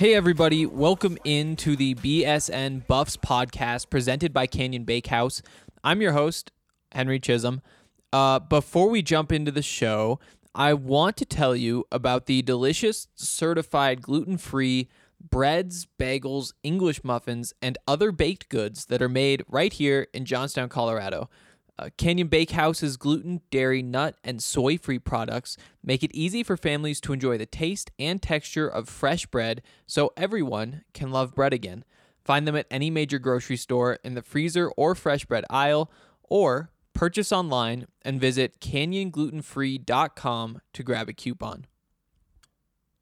Hey, everybody, welcome in to the BSN Buffs podcast presented by Canyon Bakehouse. I'm your host, Henry Chisholm. Uh, before we jump into the show, I want to tell you about the delicious certified gluten free breads, bagels, English muffins, and other baked goods that are made right here in Johnstown, Colorado. Uh, Canyon Bakehouse's gluten, dairy, nut, and soy free products make it easy for families to enjoy the taste and texture of fresh bread so everyone can love bread again. Find them at any major grocery store in the freezer or fresh bread aisle, or purchase online and visit canyonglutenfree.com to grab a coupon.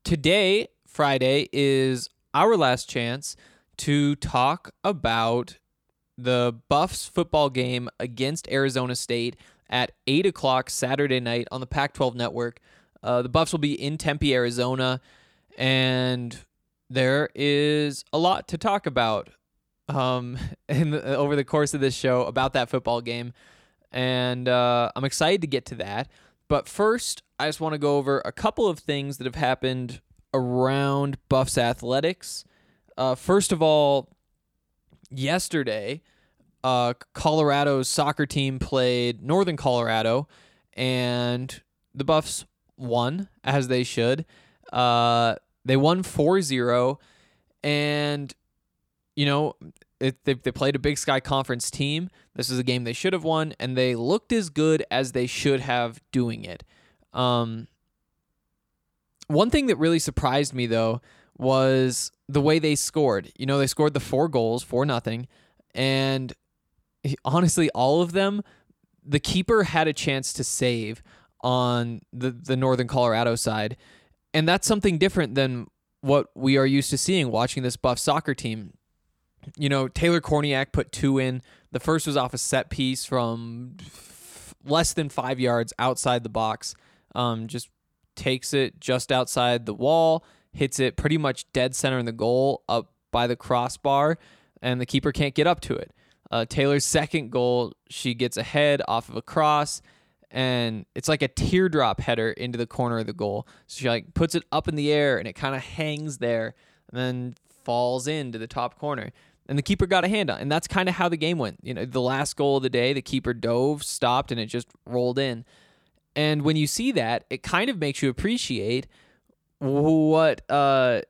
Today, Friday, is our last chance to talk about the Buffs football game against Arizona State at 8 o'clock Saturday night on the Pac 12 network. Uh, the Buffs will be in Tempe, Arizona, and there is a lot to talk about um, in the, over the course of this show about that football game. And uh, I'm excited to get to that. But first, I just want to go over a couple of things that have happened around Buffs athletics. Uh, first of all, yesterday, uh, Colorado's soccer team played Northern Colorado, and the Buffs won, as they should. Uh, they won 4 0, and, you know, it, they, they played a Big Sky Conference team. This is a game they should have won, and they looked as good as they should have doing it. Um, one thing that really surprised me, though, was the way they scored. You know, they scored the four goals, four nothing, and honestly, all of them, the keeper had a chance to save on the the Northern Colorado side, and that's something different than what we are used to seeing watching this Buff soccer team. You know, Taylor Kornieck put two in. The first was off a set piece from f- less than five yards outside the box. Um, just takes it just outside the wall, hits it pretty much dead center in the goal, up by the crossbar, and the keeper can't get up to it. Uh, Taylor's second goal, she gets ahead off of a cross, and it's like a teardrop header into the corner of the goal. So she like puts it up in the air, and it kind of hangs there, and then falls into the top corner. And the keeper got a hand on, and that's kind of how the game went. You know, the last goal of the day, the keeper dove, stopped, and it just rolled in. And when you see that, it kind of makes you appreciate what uh,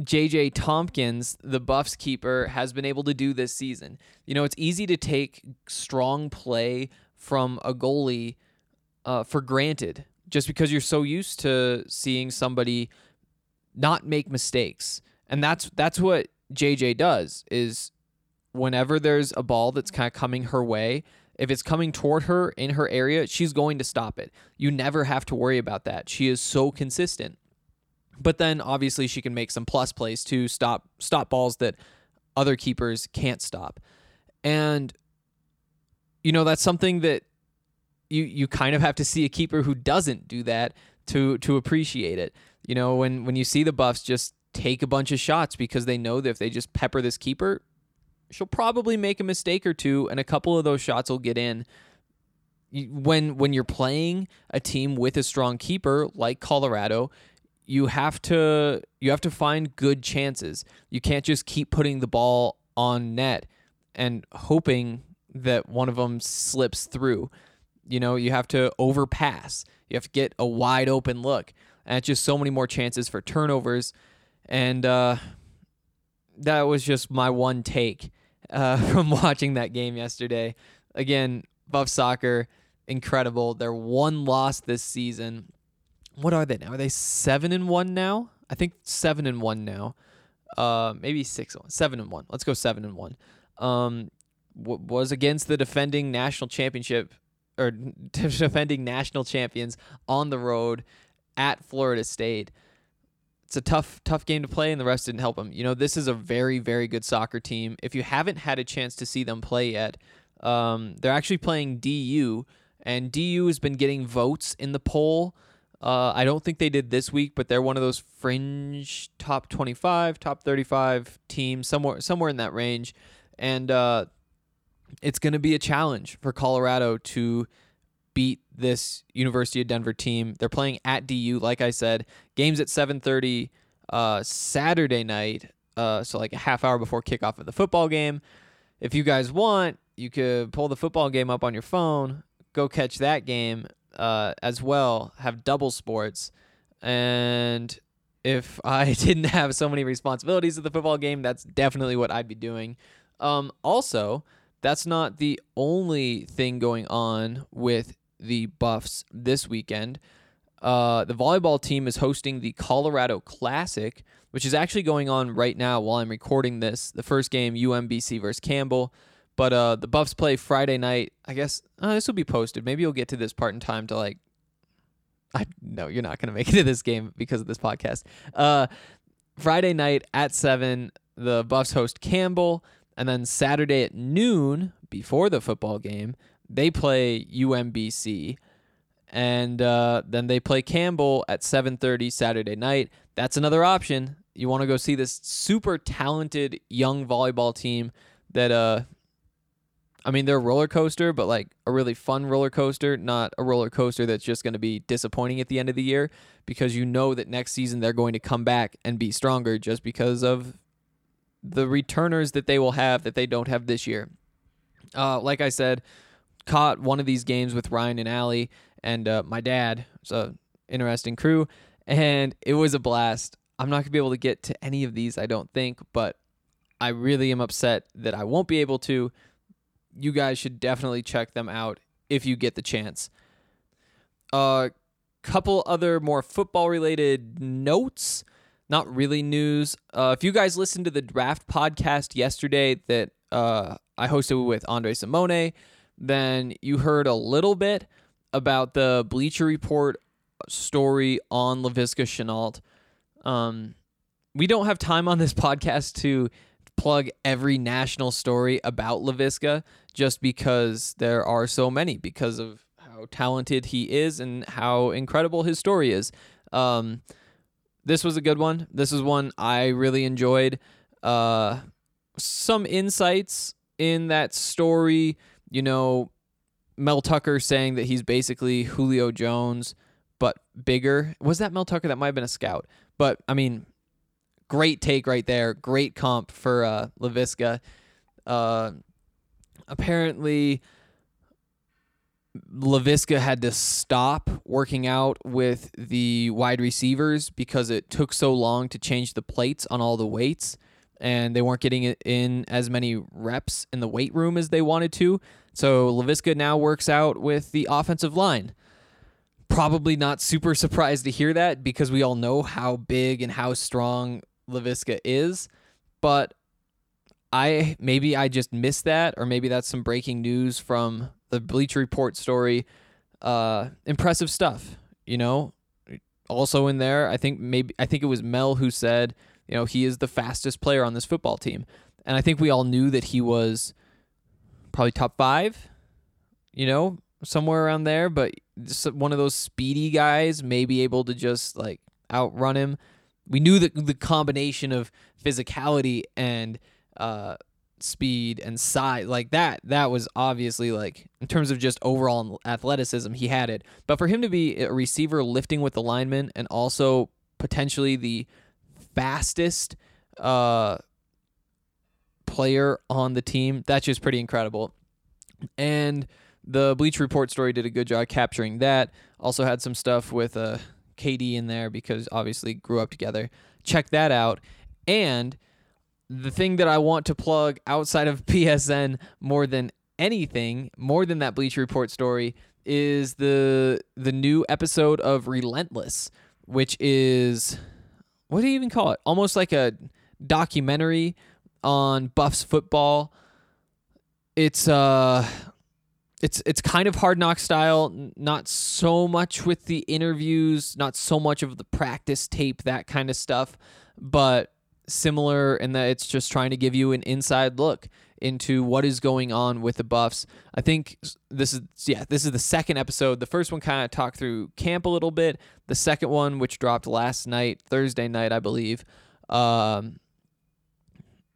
JJ Tompkins, the Buffs keeper, has been able to do this season. You know, it's easy to take strong play from a goalie uh, for granted just because you're so used to seeing somebody not make mistakes. And that's that's what JJ does is whenever there's a ball that's kind of coming her way, if it's coming toward her in her area, she's going to stop it. You never have to worry about that. She is so consistent. But then obviously she can make some plus plays to stop stop balls that other keepers can't stop. And you know, that's something that you you kind of have to see a keeper who doesn't do that to to appreciate it. You know, when when you see the Buffs just take a bunch of shots because they know that if they just pepper this keeper, she'll probably make a mistake or two and a couple of those shots will get in. When when you're playing a team with a strong keeper like Colorado, you have to you have to find good chances. You can't just keep putting the ball on net and hoping that one of them slips through. You know, you have to overpass. You have to get a wide open look. And it's just so many more chances for turnovers. And uh, that was just my one take uh, from watching that game yesterday. Again, Buff Soccer, incredible. They're one loss this season. What are they now? Are they seven and one now? I think seven and one now. Uh, maybe six. Seven and one. Let's go seven and one. Um, w- was against the defending national championship or defending national champions on the road at Florida State. It's a tough, tough game to play, and the rest didn't help them. You know, this is a very, very good soccer team. If you haven't had a chance to see them play yet, um, they're actually playing DU, and DU has been getting votes in the poll. Uh, I don't think they did this week, but they're one of those fringe top 25, top 35 teams, somewhere somewhere in that range, and uh, it's going to be a challenge for Colorado to beat this University of Denver team. They're playing at DU, like I said. Games at 7:30 uh, Saturday night, uh, so like a half hour before kickoff of the football game. If you guys want, you could pull the football game up on your phone, go catch that game uh, as well. Have double sports, and if I didn't have so many responsibilities at the football game, that's definitely what I'd be doing. Um, also, that's not the only thing going on with the Buffs this weekend. Uh, the volleyball team is hosting the Colorado Classic, which is actually going on right now while I'm recording this. The first game, UMBC versus Campbell. But uh, the Buffs play Friday night. I guess uh, this will be posted. Maybe you'll get to this part in time to like. I no, you're not gonna make it to this game because of this podcast. Uh, Friday night at seven, the Buffs host Campbell, and then Saturday at noon before the football game, they play UMBC, and uh, then they play Campbell at 7:30 Saturday night. That's another option. You want to go see this super talented young volleyball team that uh I mean, they're a roller coaster, but like a really fun roller coaster, not a roller coaster that's just going to be disappointing at the end of the year because you know that next season they're going to come back and be stronger just because of the returners that they will have that they don't have this year. Uh, like I said, caught one of these games with Ryan and Allie and uh, my dad. It's a interesting crew, and it was a blast. I'm not gonna be able to get to any of these, I don't think, but I really am upset that I won't be able to you guys should definitely check them out if you get the chance. A uh, couple other more football related notes, not really news. Uh, if you guys listened to the draft podcast yesterday that uh, I hosted with Andre Simone, then you heard a little bit about the Bleacher Report story on Laviska Shenault. Um, we don't have time on this podcast to plug every national story about Laviska just because there are so many because of how talented he is and how incredible his story is. Um, this was a good one. This is one I really enjoyed. Uh, some insights in that story, you know, Mel Tucker saying that he's basically Julio Jones, but bigger. Was that Mel Tucker? That might have been a scout. But I mean, great take right there. Great comp for uh, Laviska. Uh, apparently, Laviska had to stop working out with the wide receivers because it took so long to change the plates on all the weights, and they weren't getting in as many reps in the weight room as they wanted to. So Laviska now works out with the offensive line. Probably not super surprised to hear that because we all know how big and how strong Laviska is, but I maybe I just missed that, or maybe that's some breaking news from the Bleacher Report story. Uh, impressive stuff, you know. Also in there, I think maybe I think it was Mel who said, you know, he is the fastest player on this football team, and I think we all knew that he was probably top five, you know, somewhere around there. But one of those speedy guys may be able to just like outrun him. We knew that the combination of physicality and uh, speed and size like that that was obviously like in terms of just overall athleticism he had it. But for him to be a receiver lifting with the lineman and also potentially the fastest uh player on the team that's just pretty incredible. And the bleach report story did a good job capturing that. Also had some stuff with uh KD in there because obviously grew up together. Check that out. And the thing that I want to plug outside of BSN more than anything, more than that Bleacher Report story, is the the new episode of Relentless, which is what do you even call it? Almost like a documentary on Buffs football. It's uh it's it's kind of hard knock style, not so much with the interviews, not so much of the practice tape, that kind of stuff, but similar in that it's just trying to give you an inside look into what is going on with the Buffs. I think this is yeah, this is the second episode. The first one kind of talked through camp a little bit. The second one, which dropped last night, Thursday night, I believe, um,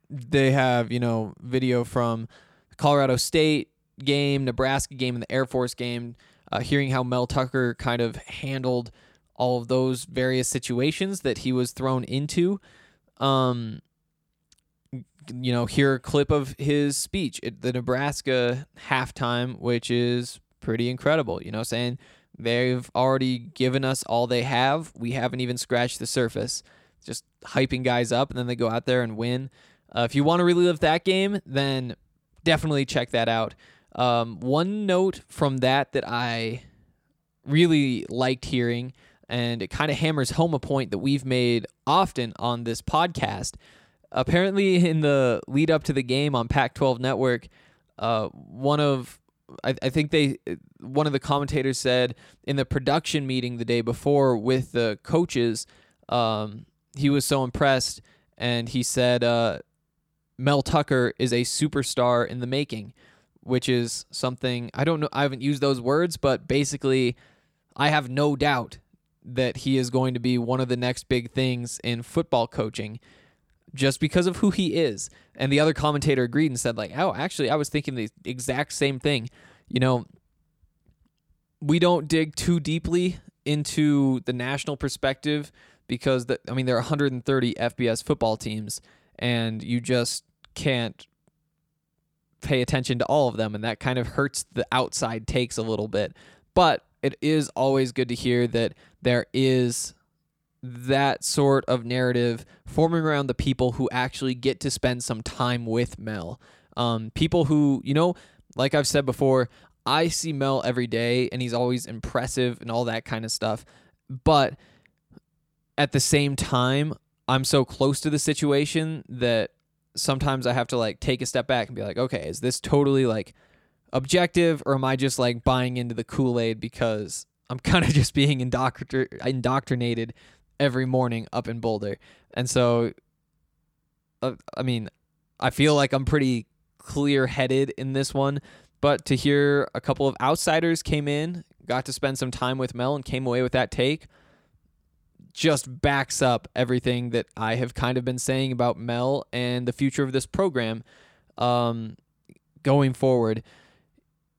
they have you know video from Colorado State game, Nebraska game, and the Air Force game. Uh, hearing how Mel Tucker kind of handled all of those various situations that he was thrown into. Um, you know, hear a clip of his speech at the Nebraska halftime, which is pretty incredible. You know, saying they've already given us all they have. We haven't even scratched the surface. Just hyping guys up, and then they go out there and win. Uh, if you want to relive that game, then definitely check that out. Um, one note from that that I really liked hearing, and it kind of hammers home a point that we've made often on this podcast. Apparently, in the lead up to the game on Pac 12 Network, uh, one of I, I think they one of the commentators said in the production meeting the day before with the coaches, um, he was so impressed, and he said uh, Mel Tucker is a superstar in the making, which is something I don't know. I haven't used those words, but basically, I have no doubt that he is going to be one of the next big things in football coaching just because of who he is. And the other commentator agreed and said, like, oh, actually, I was thinking the exact same thing. You know, we don't dig too deeply into the national perspective because the, I mean there are 130 FBS football teams and you just can't pay attention to all of them and that kind of hurts the outside takes a little bit. But it is always good to hear that there is that sort of narrative forming around the people who actually get to spend some time with Mel. Um, people who, you know, like I've said before, I see Mel every day and he's always impressive and all that kind of stuff. But at the same time, I'm so close to the situation that sometimes I have to like take a step back and be like, okay, is this totally like objective or am I just like buying into the Kool Aid because I'm kind of just being indoctr- indoctrinated every morning up in Boulder? And so, uh, I mean, I feel like I'm pretty clear headed in this one, but to hear a couple of outsiders came in, got to spend some time with Mel, and came away with that take just backs up everything that I have kind of been saying about Mel and the future of this program um, going forward.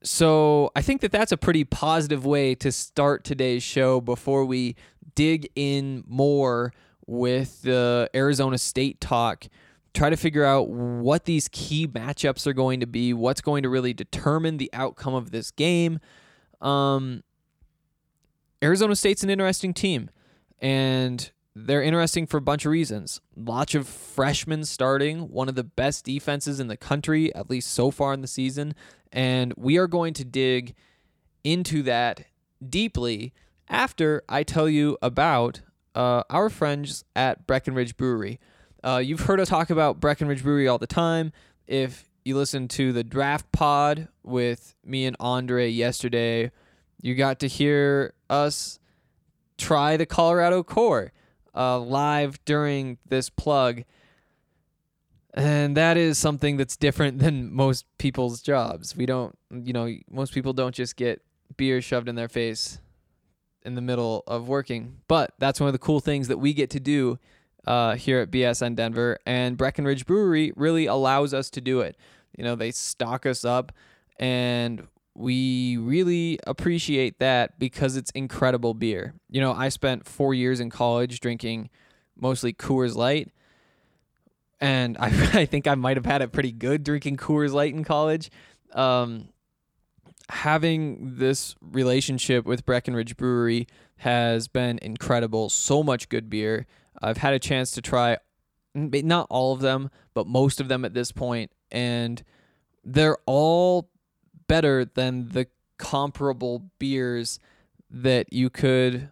So I think that that's a pretty positive way to start today's show before we dig in more with the Arizona State talk. Try to figure out what these key matchups are going to be, what's going to really determine the outcome of this game. Um, Arizona State's an interesting team, and they're interesting for a bunch of reasons. Lots of freshmen starting, one of the best defenses in the country, at least so far in the season. And we are going to dig into that deeply after I tell you about uh, our friends at Breckenridge Brewery. Uh, you've heard us talk about Breckenridge Brewery all the time. If you listened to the draft pod with me and Andre yesterday, you got to hear us try the Colorado Core uh, live during this plug. And that is something that's different than most people's jobs. We don't, you know, most people don't just get beer shoved in their face in the middle of working. But that's one of the cool things that we get to do uh, here at BSN Denver. And Breckenridge Brewery really allows us to do it. You know, they stock us up, and we really appreciate that because it's incredible beer. You know, I spent four years in college drinking mostly Coors Light. And I, I think I might have had it pretty good drinking Coors Light in college. Um, having this relationship with Breckenridge Brewery has been incredible. So much good beer. I've had a chance to try not all of them, but most of them at this point, and they're all better than the comparable beers that you could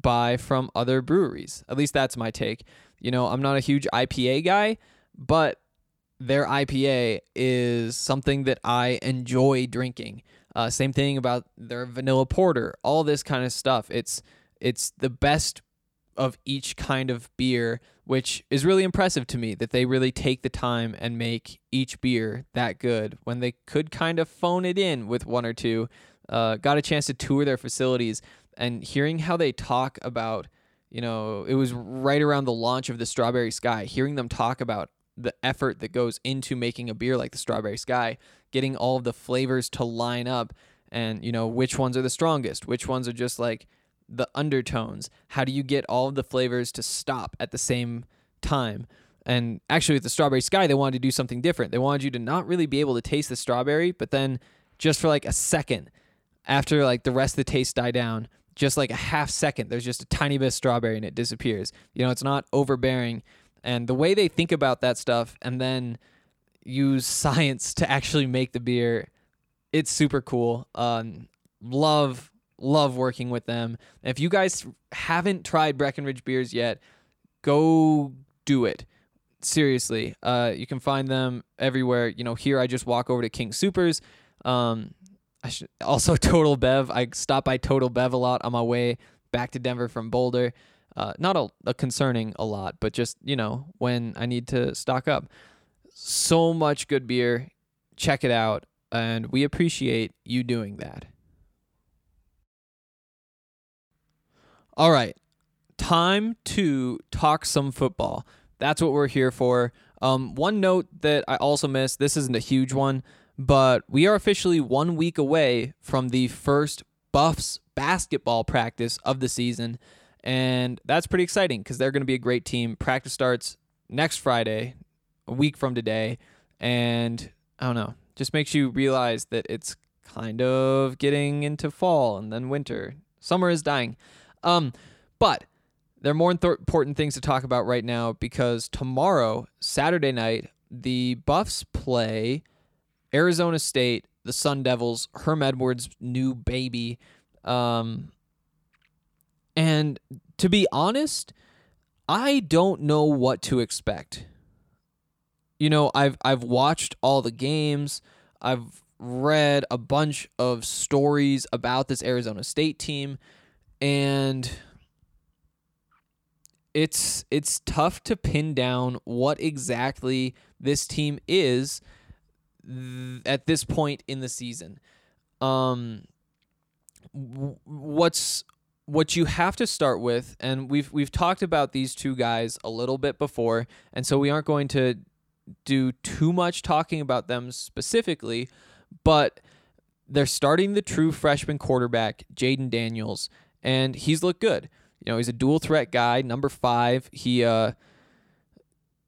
buy from other breweries. At least that's my take. You know, I'm not a huge IPA guy, but their IPA is something that I enjoy drinking. Uh, same thing about their vanilla porter, all this kind of stuff. It's it's the best of each kind of beer, which is really impressive to me that they really take the time and make each beer that good when they could kind of phone it in with one or two. Uh, got a chance to tour their facilities and hearing how they talk about, you know, it was right around the launch of the Strawberry Sky, hearing them talk about the effort that goes into making a beer like the Strawberry Sky, getting all of the flavors to line up and, you know, which ones are the strongest, which ones are just like the undertones. How do you get all of the flavors to stop at the same time? And actually, with the Strawberry Sky, they wanted to do something different. They wanted you to not really be able to taste the strawberry, but then just for like a second, after like the rest of the taste die down, just like a half second, there's just a tiny bit of strawberry and it disappears. You know, it's not overbearing and the way they think about that stuff and then use science to actually make the beer, it's super cool. Um, love love working with them. If you guys haven't tried Breckenridge beers yet, go do it. Seriously, uh, you can find them everywhere. You know, here I just walk over to King Supers. Um, I should also Total Bev. I stop by Total Bev a lot on my way back to Denver from Boulder. Uh, not a, a concerning a lot, but just you know when I need to stock up. So much good beer. Check it out, and we appreciate you doing that. All right, time to talk some football. That's what we're here for. Um, one note that I also missed. This isn't a huge one, but we are officially one week away from the first Buffs basketball practice of the season. And that's pretty exciting because they're going to be a great team. Practice starts next Friday, a week from today. And I don't know, just makes you realize that it's kind of getting into fall and then winter. Summer is dying. Um, but there are more important things to talk about right now because tomorrow, Saturday night, the Buffs play Arizona State, the Sun Devils, Herm Edwards' new baby. Um, and to be honest, I don't know what to expect. You know, I've I've watched all the games. I've read a bunch of stories about this Arizona State team and it's it's tough to pin down what exactly this team is th- at this point in the season. Um w- what's what you have to start with, and we've we've talked about these two guys a little bit before, and so we aren't going to do too much talking about them specifically, but they're starting the true freshman quarterback, Jayden Daniels, and he's looked good. You know, he's a dual threat guy, number five. He uh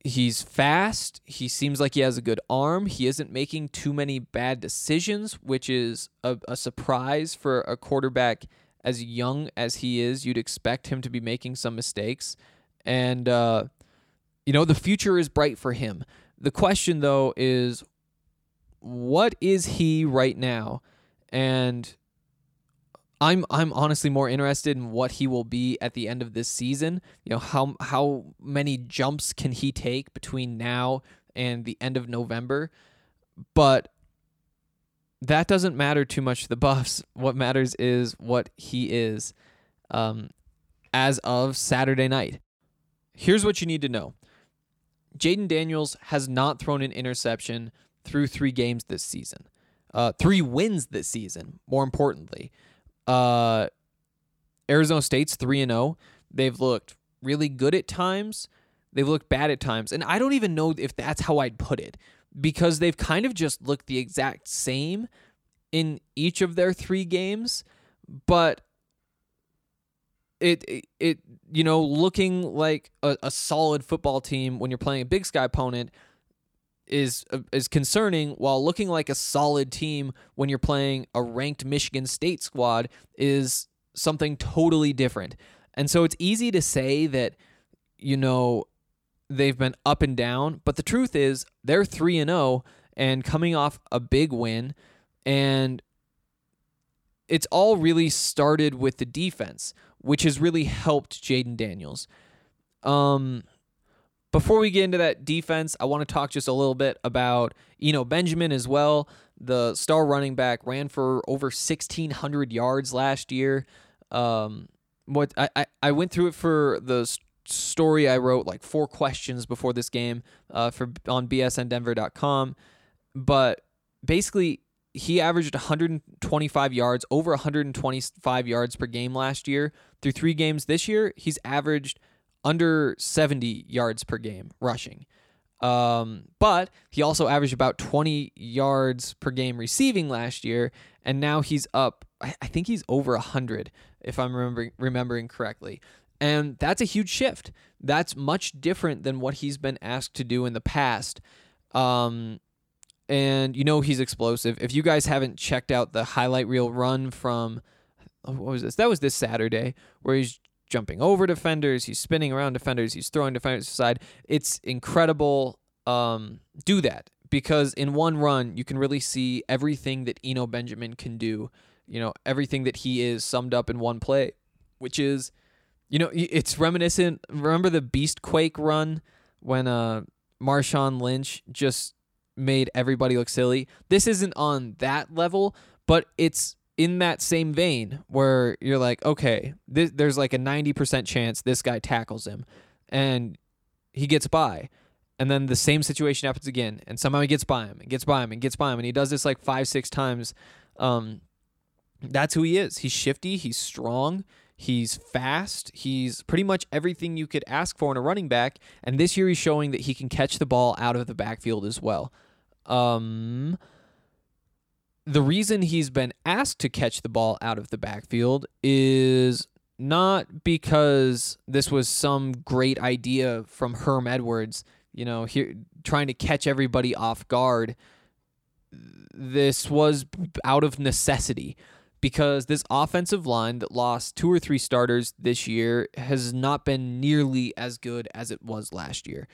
he's fast. He seems like he has a good arm. He isn't making too many bad decisions, which is a, a surprise for a quarterback as young as he is, you'd expect him to be making some mistakes. And, uh, you know, the future is bright for him. The question, though, is what is he right now? And I'm I'm honestly more interested in what he will be at the end of this season. You know, how how many jumps can he take between now and the end of November? But that doesn't matter too much to the Buffs. What matters is what he is um, as of Saturday night. Here's what you need to know Jayden Daniels has not thrown an interception through three games this season, uh, three wins this season, more importantly. Uh, Arizona State's 3 and 0. They've looked really good at times. They've looked bad at times. And I don't even know if that's how I'd put it because they've kind of just looked the exact same in each of their three games, but it it, it you know looking like a, a, solid football team when you're playing a Big Sky opponent is uh, is concerning while looking like a solid team when you're playing a ranked Michigan State squad is something totally different. And so it's easy to say that you know, they've been up and down, but the truth is they're 3 and 0 and coming off a big win and it's all really started with the defense, which has really helped Jayden Daniels. Um before we get into that defense, I want to talk just a little bit about Eno Benjamin as well. The star running back ran for over 1,600 yards last year. Um, what I, I, I went through it for the story I wrote, like four questions before this game uh, for on bsndenver.com. But basically, he averaged 125 yards, over 125 yards per game last year. Through three games this year, he's averaged under 70 yards per game rushing. Um, but he also averaged about 20 yards per game receiving last year, and now he's up. I, think he's over 100, if I'm remembering remembering correctly. And that's a huge shift. That's much different than what he's been asked to do in the past. Um, and you know he's explosive. If you guys haven't checked out the highlight reel run from oh, what was this? That was this Saturday where he's jumping over defenders, he's spinning around defenders, he's throwing defenders aside. It's incredible. Um, do that because in one run you can really see everything that Eno Benjamin can do. You know everything that he is summed up in one play, which is, you know, it's reminiscent. Remember the Beast Quake run when uh Marshawn Lynch just made everybody look silly. This isn't on that level, but it's in that same vein where you're like, okay, this, there's like a 90% chance this guy tackles him and he gets by. And then the same situation happens again, and somehow he gets by him, and gets by him, and gets by him, and he does this like five, six times. Um, that's who he is. He's shifty. He's strong. He's fast. He's pretty much everything you could ask for in a running back. And this year, he's showing that he can catch the ball out of the backfield as well. Um, the reason he's been asked to catch the ball out of the backfield is not because this was some great idea from Herm Edwards, you know, here trying to catch everybody off guard. This was out of necessity because this offensive line that lost two or three starters this year has not been nearly as good as it was last year.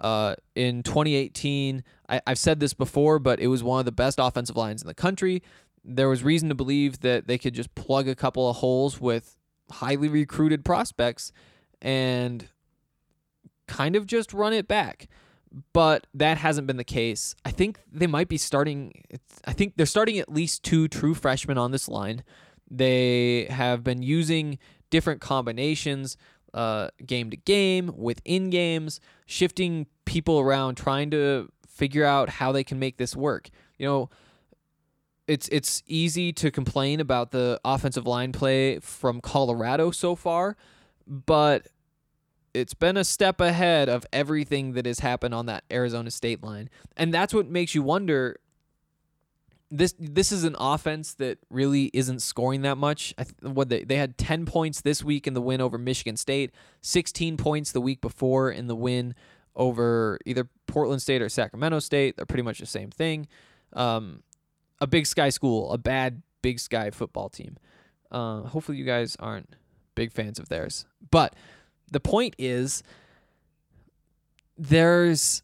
Uh, in 2018, I, I've said this before, but it was one of the best offensive lines in the country. There was reason to believe that they could just plug a couple of holes with highly recruited prospects and kind of just run it back. But that hasn't been the case. I think they might be starting. I think they're starting at least two true freshmen on this line. They have been using different combinations uh, game to game, within games, shifting people around, trying to figure out how they can make this work. You know, it's it's easy to complain about the offensive line play from Colorado so far, but it's been a step ahead of everything that has happened on that Arizona State line. And that's what makes you wonder this this is an offense that really isn't scoring that much. I th- what they they had 10 points this week in the win over Michigan State, 16 points the week before in the win over either Portland State or Sacramento State. They're pretty much the same thing. Um, a Big Sky school, a bad Big Sky football team. Uh, hopefully you guys aren't big fans of theirs. But the point is there's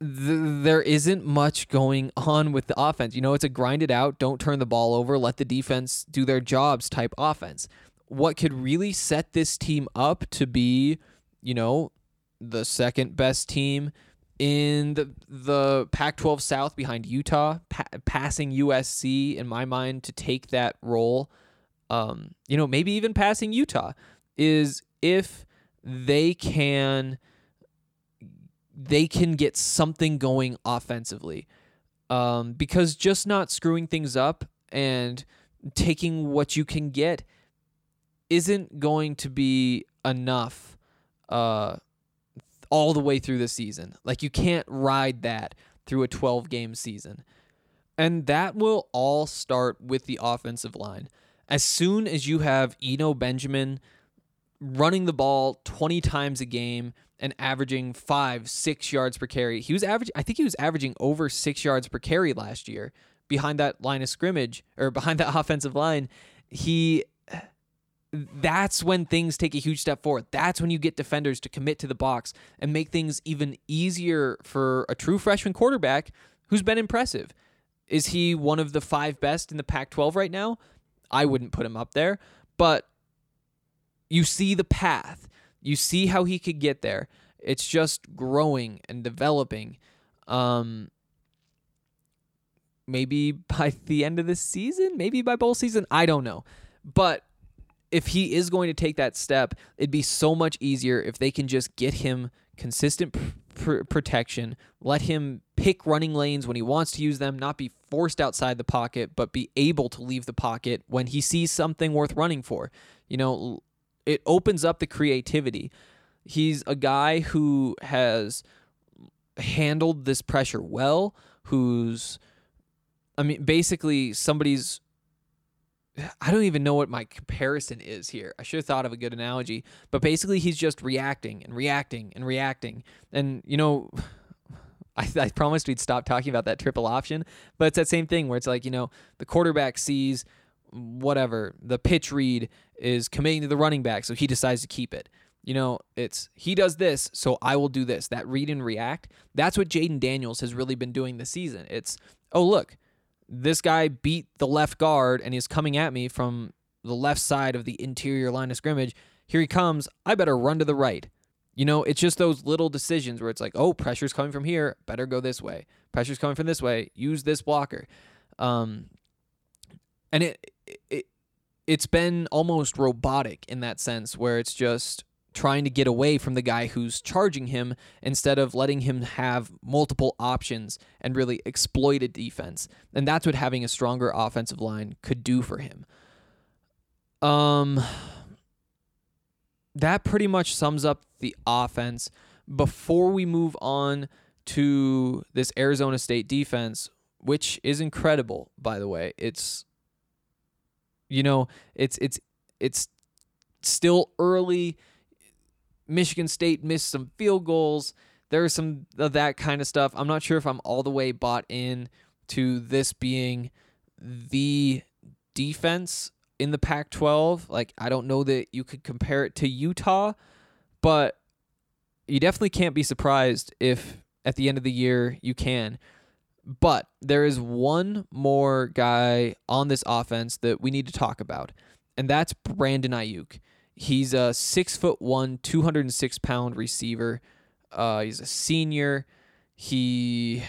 th- there isn't much going on with the offense. You know, it's a grind it out, don't turn the ball over, let the defense do their jobs type offense. What could really set this team up to be, you know, the second best team in the the Pac-12 South behind Utah, pa- passing USC in my mind to take that role. Um, you know, maybe even passing Utah is if they can they can get something going offensively. Um, because just not screwing things up and taking what you can get isn't going to be enough uh, all the way through the season. Like you can't ride that through a 12 game season. And that will all start with the offensive line. As soon as you have Eno Benjamin running the ball 20 times a game and averaging five, six yards per carry. He was averaging, I think he was averaging over six yards per carry last year behind that line of scrimmage or behind that offensive line. He, that's when things take a huge step forward. That's when you get defenders to commit to the box and make things even easier for a true freshman quarterback who's been impressive. Is he one of the five best in the Pac 12 right now? I wouldn't put him up there, but you see the path. You see how he could get there. It's just growing and developing. Um, maybe by the end of the season, maybe by bowl season, I don't know. But if he is going to take that step, it'd be so much easier if they can just get him consistent pr- protection, let him pick running lanes when he wants to use them, not be forced outside the pocket, but be able to leave the pocket when he sees something worth running for. You know, it opens up the creativity. He's a guy who has handled this pressure well, who's I mean basically somebody's I don't even know what my comparison is here. I should have thought of a good analogy, but basically he's just reacting and reacting and reacting. And you know, I, I promised we'd stop talking about that triple option, but it's that same thing where it's like you know the quarterback sees whatever the pitch read is committing to the running back, so he decides to keep it. You know, it's he does this, so I will do this. That read and react. That's what Jayden Daniels has really been doing this season. It's oh look, this guy beat the left guard and he's coming at me from the left side of the interior line of scrimmage. Here he comes. I better run to the right. You know, it's just those little decisions where it's like, oh, pressure's coming from here. Better go this way. Pressure's coming from this way. Use this blocker. Um, and it, it it's been almost robotic in that sense where it's just trying to get away from the guy who's charging him instead of letting him have multiple options and really exploit a defense. And that's what having a stronger offensive line could do for him. Um that pretty much sums up the offense. Before we move on to this Arizona State defense, which is incredible by the way. It's you know, it's it's it's still early Michigan State missed some field goals. There's some of that kind of stuff. I'm not sure if I'm all the way bought in to this being the defense in the Pac 12. Like, I don't know that you could compare it to Utah, but you definitely can't be surprised if at the end of the year you can. But there is one more guy on this offense that we need to talk about, and that's Brandon Aiyuk. He's a six foot one, 206 pound receiver. Uh, he's a senior. He,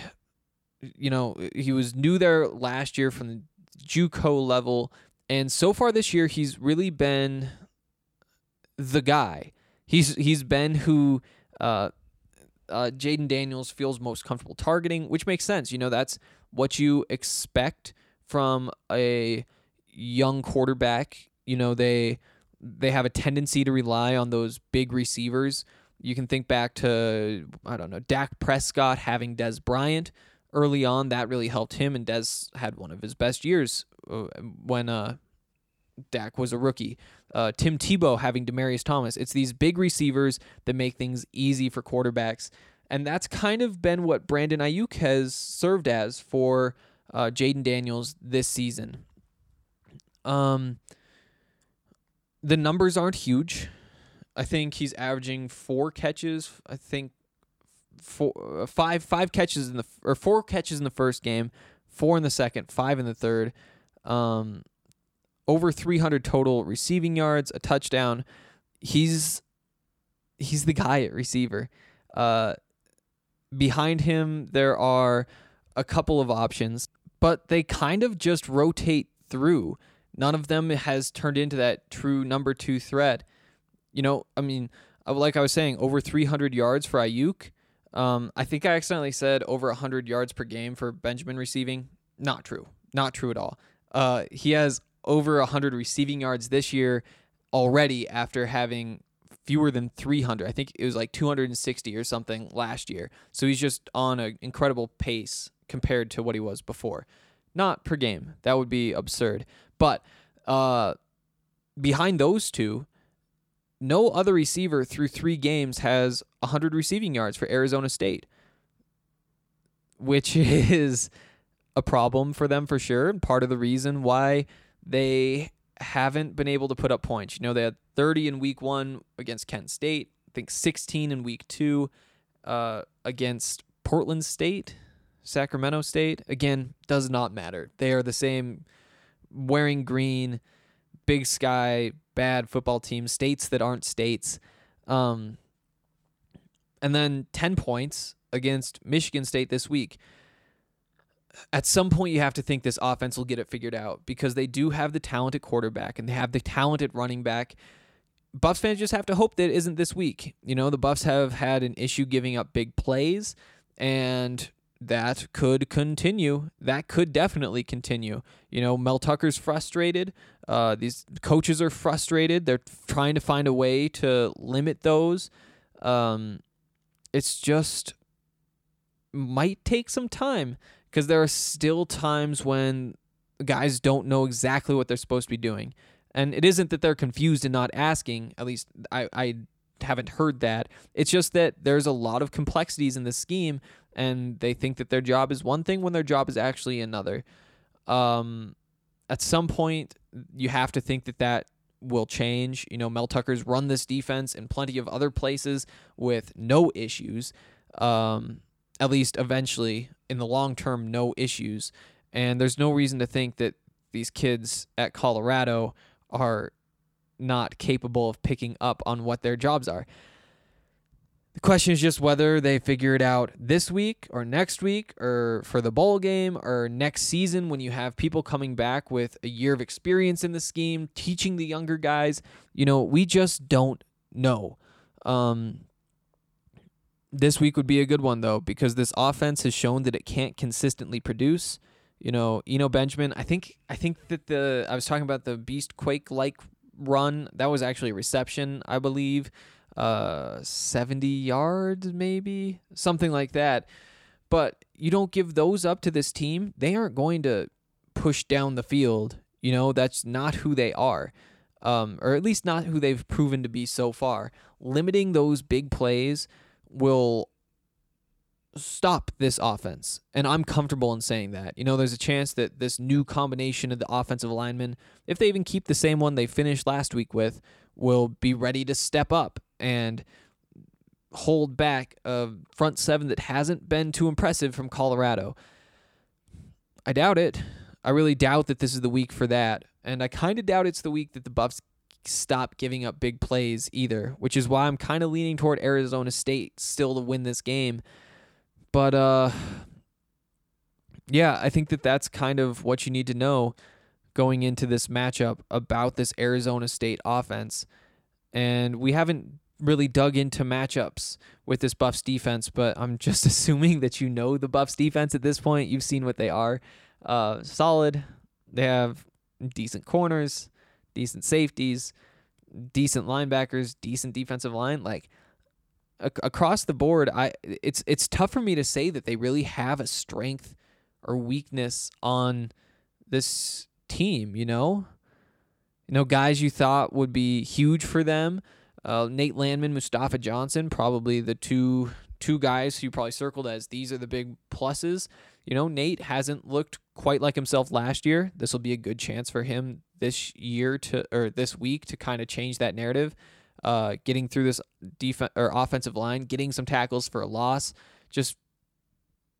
you know, he was new there last year from the JUCO level, and so far this year he's really been the guy. He's he's been who uh, uh, Jayden Daniels feels most comfortable targeting, which makes sense. You know, that's what you expect from a young quarterback. You know, they they have a tendency to rely on those big receivers. You can think back to I don't know Dak Prescott having Dez Bryant early on. That really helped him, and Dez had one of his best years uh, when uh, Dak was a rookie. Uh, Tim Tebow having Demaryius Thomas. It's these big receivers that make things easy for quarterbacks, and that's kind of been what Brandon Aiyuk has served as for uh, Jayden Daniels this season. Um, the numbers aren't huge. I think he's averaging four catches. I think four, uh, five, five catches in the or four catches in the first game, four in the second, five in the third. Um, over 300 total receiving yards, a touchdown. He's he's the guy at receiver. Uh, behind him there are a couple of options, but they kind of just rotate through. None of them has turned into that true number two threat. You know, I mean, uh, like I was saying, over 300 yards for Aiyuk. Um, I think I accidentally said over 100 yards per game for Benjamin receiving. Not true. Not true at all. Uh, he has over 100 receiving yards this year already after having fewer than 300. I think it was like 260 or something last year. So he's just on an incredible pace compared to what he was before. Not per game. That would be absurd. But uh, behind those two, no other receiver through three games has 100 receiving yards for Arizona State, which is a problem for them for sure. And part of the reason why they haven't been able to put up points. You know, they had 30 in week one against Kent State, I think 16 in week two uh, against Portland State, Sacramento State. Again, does not matter. They are the same wearing green, big sky, bad football team, states that aren't states. Um, and then 10 points against Michigan State this week. At some point, you have to think this offense will get it figured out because they do have the talented quarterback and they have the talented running back. Buffs fans just have to hope that it isn't this week. You know, the Buffs have had an issue giving up big plays, and that could continue. That could definitely continue. You know, Mel Tucker's frustrated. Uh, these coaches are frustrated. They're trying to find a way to limit those. Um, it's just might take some time because there are still times when guys don't know exactly what they're supposed to be doing. And it isn't that they're confused and not asking, at least I, I haven't heard that. It's just that there's a lot of complexities in the scheme and they think that their job is one thing when their job is actually another. Um, at some point, you have to think that that will change. You know, Mel Tucker's run this defense in plenty of other places with no issues. Um, at least eventually, in the long term, no issues. And there's no reason to think that these kids at Colorado are not capable of picking up on what their jobs are. The question is just whether they figure it out this week or next week or for the bowl game or next season when you have people coming back with a year of experience in the scheme, teaching the younger guys. You know, we just don't know. Um, this week would be a good one though because this offense has shown that it can't consistently produce. You know, Eno Benjamin. I think I think that the I was talking about the Beast Quake like run. That was actually a reception, I believe. Uh 70 yards maybe? Something like that. But you don't give those up to this team they aren't going to push down the field. You know that's not who they are. Um, or at least not who they've proven to be so far. Limiting those big plays will stop this offense. And I'm comfortable in saying that. You know, there's a chance that this new combination of the offensive linemen, if they even keep the same one they finished last week with, will be ready to step up and hold back a front seven that hasn't been too impressive from Colorado. I doubt it. I really doubt that this is the week for that. And I kind of doubt it's the week that the Buffs stop giving up big plays either, which is why I'm kind of leaning toward Arizona State still to win this game. But uh yeah, I think that that's kind of what you need to know going into this matchup about this Arizona State offense. And we haven't really dug into matchups with this Buffs defense, but I'm just assuming that you know the Buffs defense at this point. You've seen what they are. Uh, solid. They have decent corners, decent safeties, decent linebackers, decent defensive line. Like ac- across the board, I it's it's tough for me to say that they really have a strength or weakness on this team. You know, you know, guys you thought would be huge for them uh, Nate Landman, Mustafa Johnson, probably the two two guys who you probably circled as these are the big pluses. You know, Nate hasn't looked quite like himself last year. This will be a good chance for him this year to or this week to kind of change that narrative. Uh, getting through this defense or offensive line, getting some tackles for a loss, just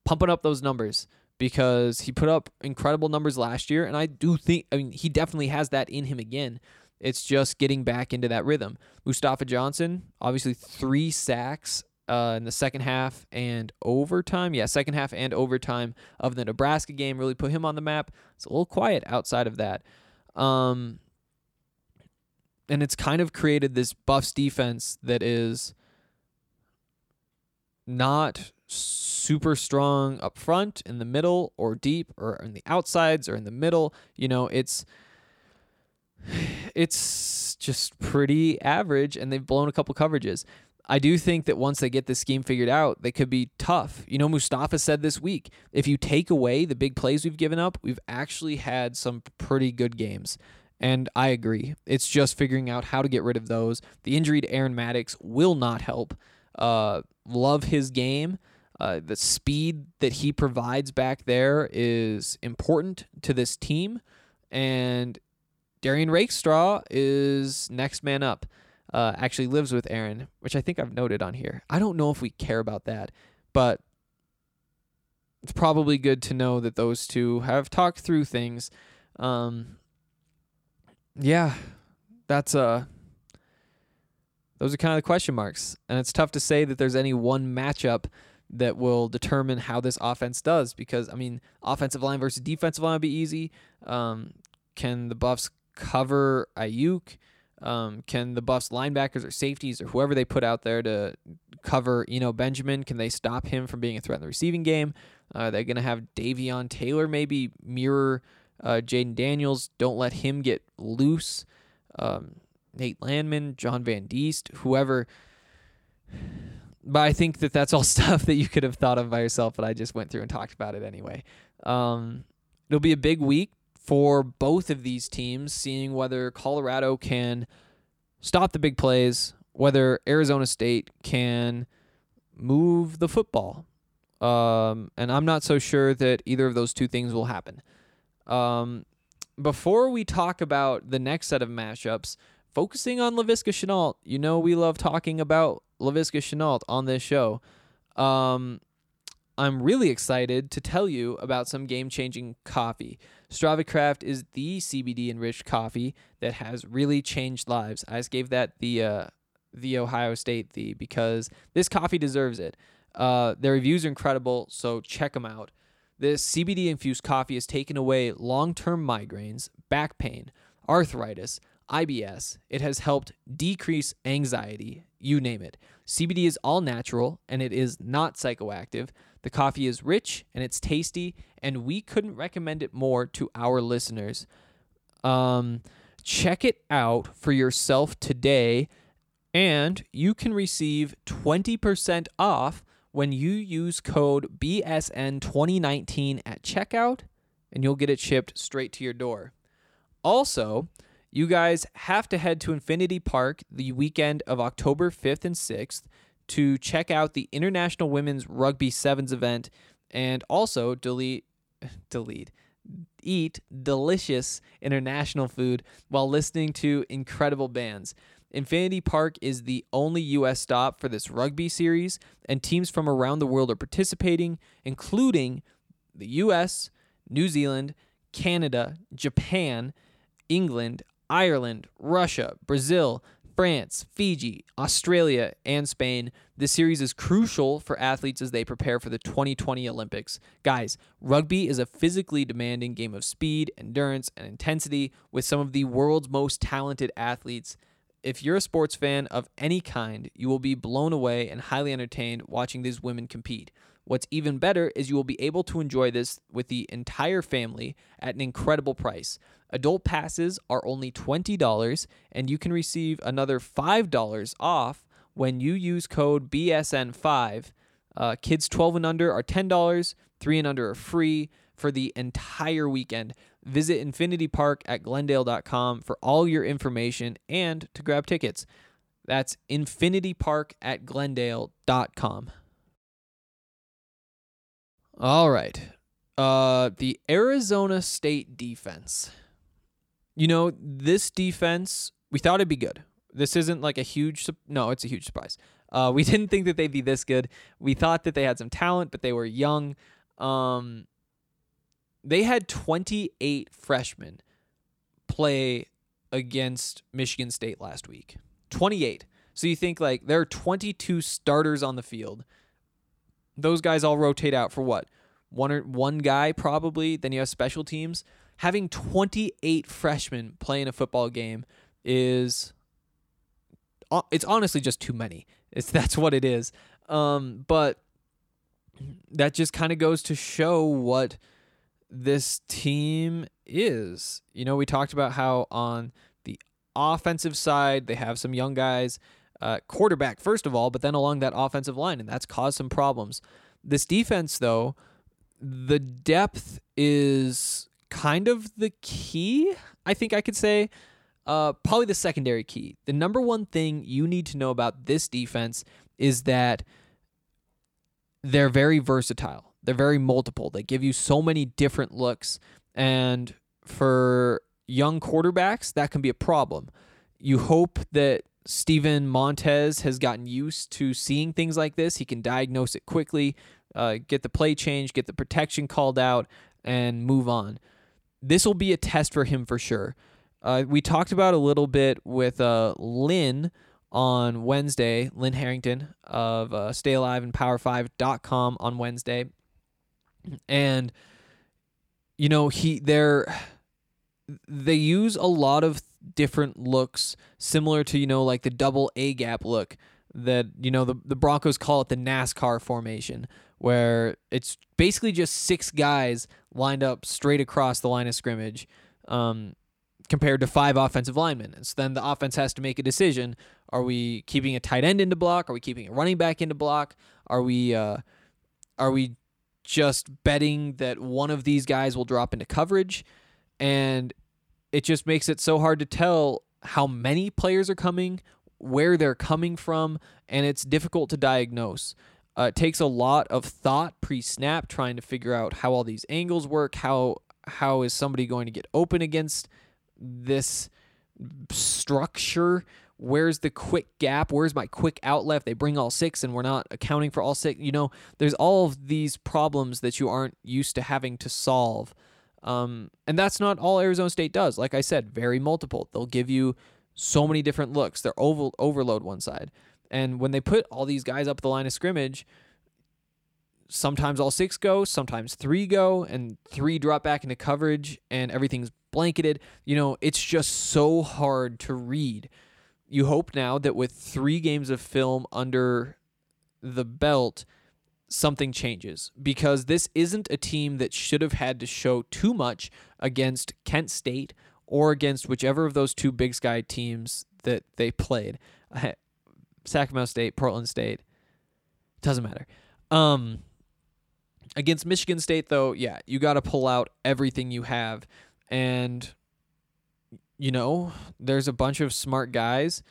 pumping up those numbers because he put up incredible numbers last year, and I do think I mean he definitely has that in him again. It's just getting back into that rhythm. Mustafa Johnson, obviously three sacks uh, in the second half and overtime. Yeah, second half and overtime of the Nebraska game really put him on the map. It's a little quiet outside of that. Um, and it's kind of created this Buffs defense that is not super strong up front, in the middle, or deep, or in the outsides, or in the middle. You know, it's it's just pretty average, and they've blown a couple coverages. I do think that once they get this scheme figured out, they could be tough. You know, Mustafa said this week if you take away the big plays we've given up, we've actually had some pretty good games. And I agree. It's just figuring out how to get rid of those. The injury to Aaron Maddox will not help. Uh, love his game. Uh, the speed that he provides back there is important to this team. And Derrion Rakestraw is next man up. Uh, actually lives with Aaron, which I think I've noted on here. I don't know if we care about that, but it's probably good to know that those two have talked through things. Um, yeah, that's uh those are kind of the question marks, and it's tough to say that there's any one matchup that will determine how this offense does because I mean, offensive line versus defensive line would be easy. Um, can the Buffs cover Aiyuk? Um, can the Buffs linebackers or safeties or whoever they put out there to cover, you know, Benjamin? Can they stop him from being a threat in the receiving game? Uh, they're gonna have Davion Taylor maybe mirror uh, Jayden Daniels. Don't let him get loose. Um, Nate Landman, John Van Diest, whoever. But I think that that's all stuff that you could have thought of by yourself, but I just went through and talked about it anyway. Um, it'll be a big week for both of these teams, seeing whether Colorado can stop the big plays, whether Arizona State can move the football. Um, and I'm not so sure that either of those two things will happen. Um, before we talk about the next set of mashups, focusing on Laviska Shenault, you know we love talking about Laviska Shenault on this show. Um, I'm really excited to tell you about some game-changing coffee. StravaCraft is the CBD enriched coffee that has really changed lives. I just gave that the uh, the Ohio State the because this coffee deserves it. Uh, their reviews are incredible, so check them out. This CBD infused coffee has taken away long term migraines, back pain, arthritis, IBS. It has helped decrease anxiety, you name it. CBD is all natural and it is not psychoactive. The coffee is rich and it's tasty, and we couldn't recommend it more to our listeners. Um, check it out for yourself today, and you can receive 20% off when you use code BSN2019 at checkout, and you'll get it shipped straight to your door. Also, you guys have to head to Infinity Park the weekend of October 5th and 6th to check out the International Women's Rugby Sevens event and also delete delete eat delicious international food while listening to incredible bands. Infinity Park is the only US stop for this rugby series and teams from around the world are participating including the US, New Zealand, Canada, Japan, England, Ireland, Russia, Brazil, France, Fiji, Australia, and Spain. This series is crucial for athletes as they prepare for the 2020 Olympics. Guys, rugby is a physically demanding game of speed, endurance, and intensity with some of the world's most talented athletes. If you're a sports fan of any kind, you will be blown away and highly entertained watching these women compete. What's even better is you will be able to enjoy this with the entire family at an incredible price. Adult passes are only $20, and you can receive another $5 off when you use code BSN5. Uh, kids 12 and under are $10, 3 and under are free for the entire weekend. Visit Infinity Park at glendale.com for all your information and to grab tickets. That's Infinity Park at glendale.com. All right. Uh, the Arizona State defense. You know, this defense, we thought it'd be good. This isn't like a huge, no, it's a huge surprise. Uh, we didn't think that they'd be this good. We thought that they had some talent, but they were young. Um, they had 28 freshmen play against Michigan State last week. 28. So you think like there are 22 starters on the field. Those guys all rotate out for what? One or one guy probably. Then you have special teams. Having 28 freshmen playing a football game is uh, it's honestly just too many. It's that's what it is. Um, but that just kind of goes to show what this team is. You know, we talked about how on the offensive side they have some young guys, uh, quarterback first of all, but then along that offensive line, and that's caused some problems. This defense, though, the depth is kind of the key. I think I could say. Uh, probably the secondary key. The number one thing you need to know about this defense is that they're very versatile. They're very multiple. They give you so many different looks. And for young quarterbacks, that can be a problem. You hope that Steven Montez has gotten used to seeing things like this. He can diagnose it quickly, uh, get the play change, get the protection called out, and move on. This will be a test for him for sure. Uh, we talked about a little bit with uh, Lynn on Wednesday, Lynn Harrington of uh, Stay Alive and Power5.com on Wednesday. And, you know, he, they're, they use a lot of different looks similar to you know like the double A gap look that you know the the Broncos call it the NASCAR formation where it's basically just six guys lined up straight across the line of scrimmage um, compared to five offensive linemen. And so then the offense has to make a decision: Are we keeping a tight end into block? Are we keeping a running back into block? Are we uh, are we just betting that one of these guys will drop into coverage? And it just makes it so hard to tell how many players are coming, where they're coming from, and it's difficult to diagnose. Uh, it takes a lot of thought pre-snap trying to figure out how all these angles work, how how is somebody going to get open against this structure? Where's the quick gap? Where's my quick outlet? If they bring all six and we're not accounting for all six. You know, there's all of these problems that you aren't used to having to solve. Um, and that's not all Arizona State does. Like I said, very multiple. They'll give you so many different looks. They're over, overload one side. And when they put all these guys up the line of scrimmage, sometimes all six go, sometimes three go, and three drop back into coverage, and everything's blanketed. You know, it's just so hard to read. You hope now that with three games of film under the belt, something changes because this isn't a team that should have had to show too much against Kent State or against whichever of those two Big Sky teams that they played. Sacramento State, Portland State, doesn't matter. Um, against Michigan State, though, yeah, you got to pull out everything you have. And, you know, there's a bunch of smart guys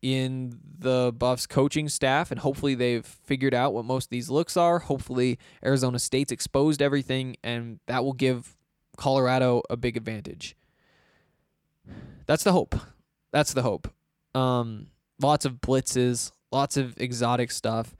in the Buffs coaching staff, and hopefully they've figured out what most of these looks are. Hopefully Arizona State's exposed everything, and that will give Colorado a big advantage. That's the hope. That's the hope. Um, lots of blitzes, lots of exotic stuff.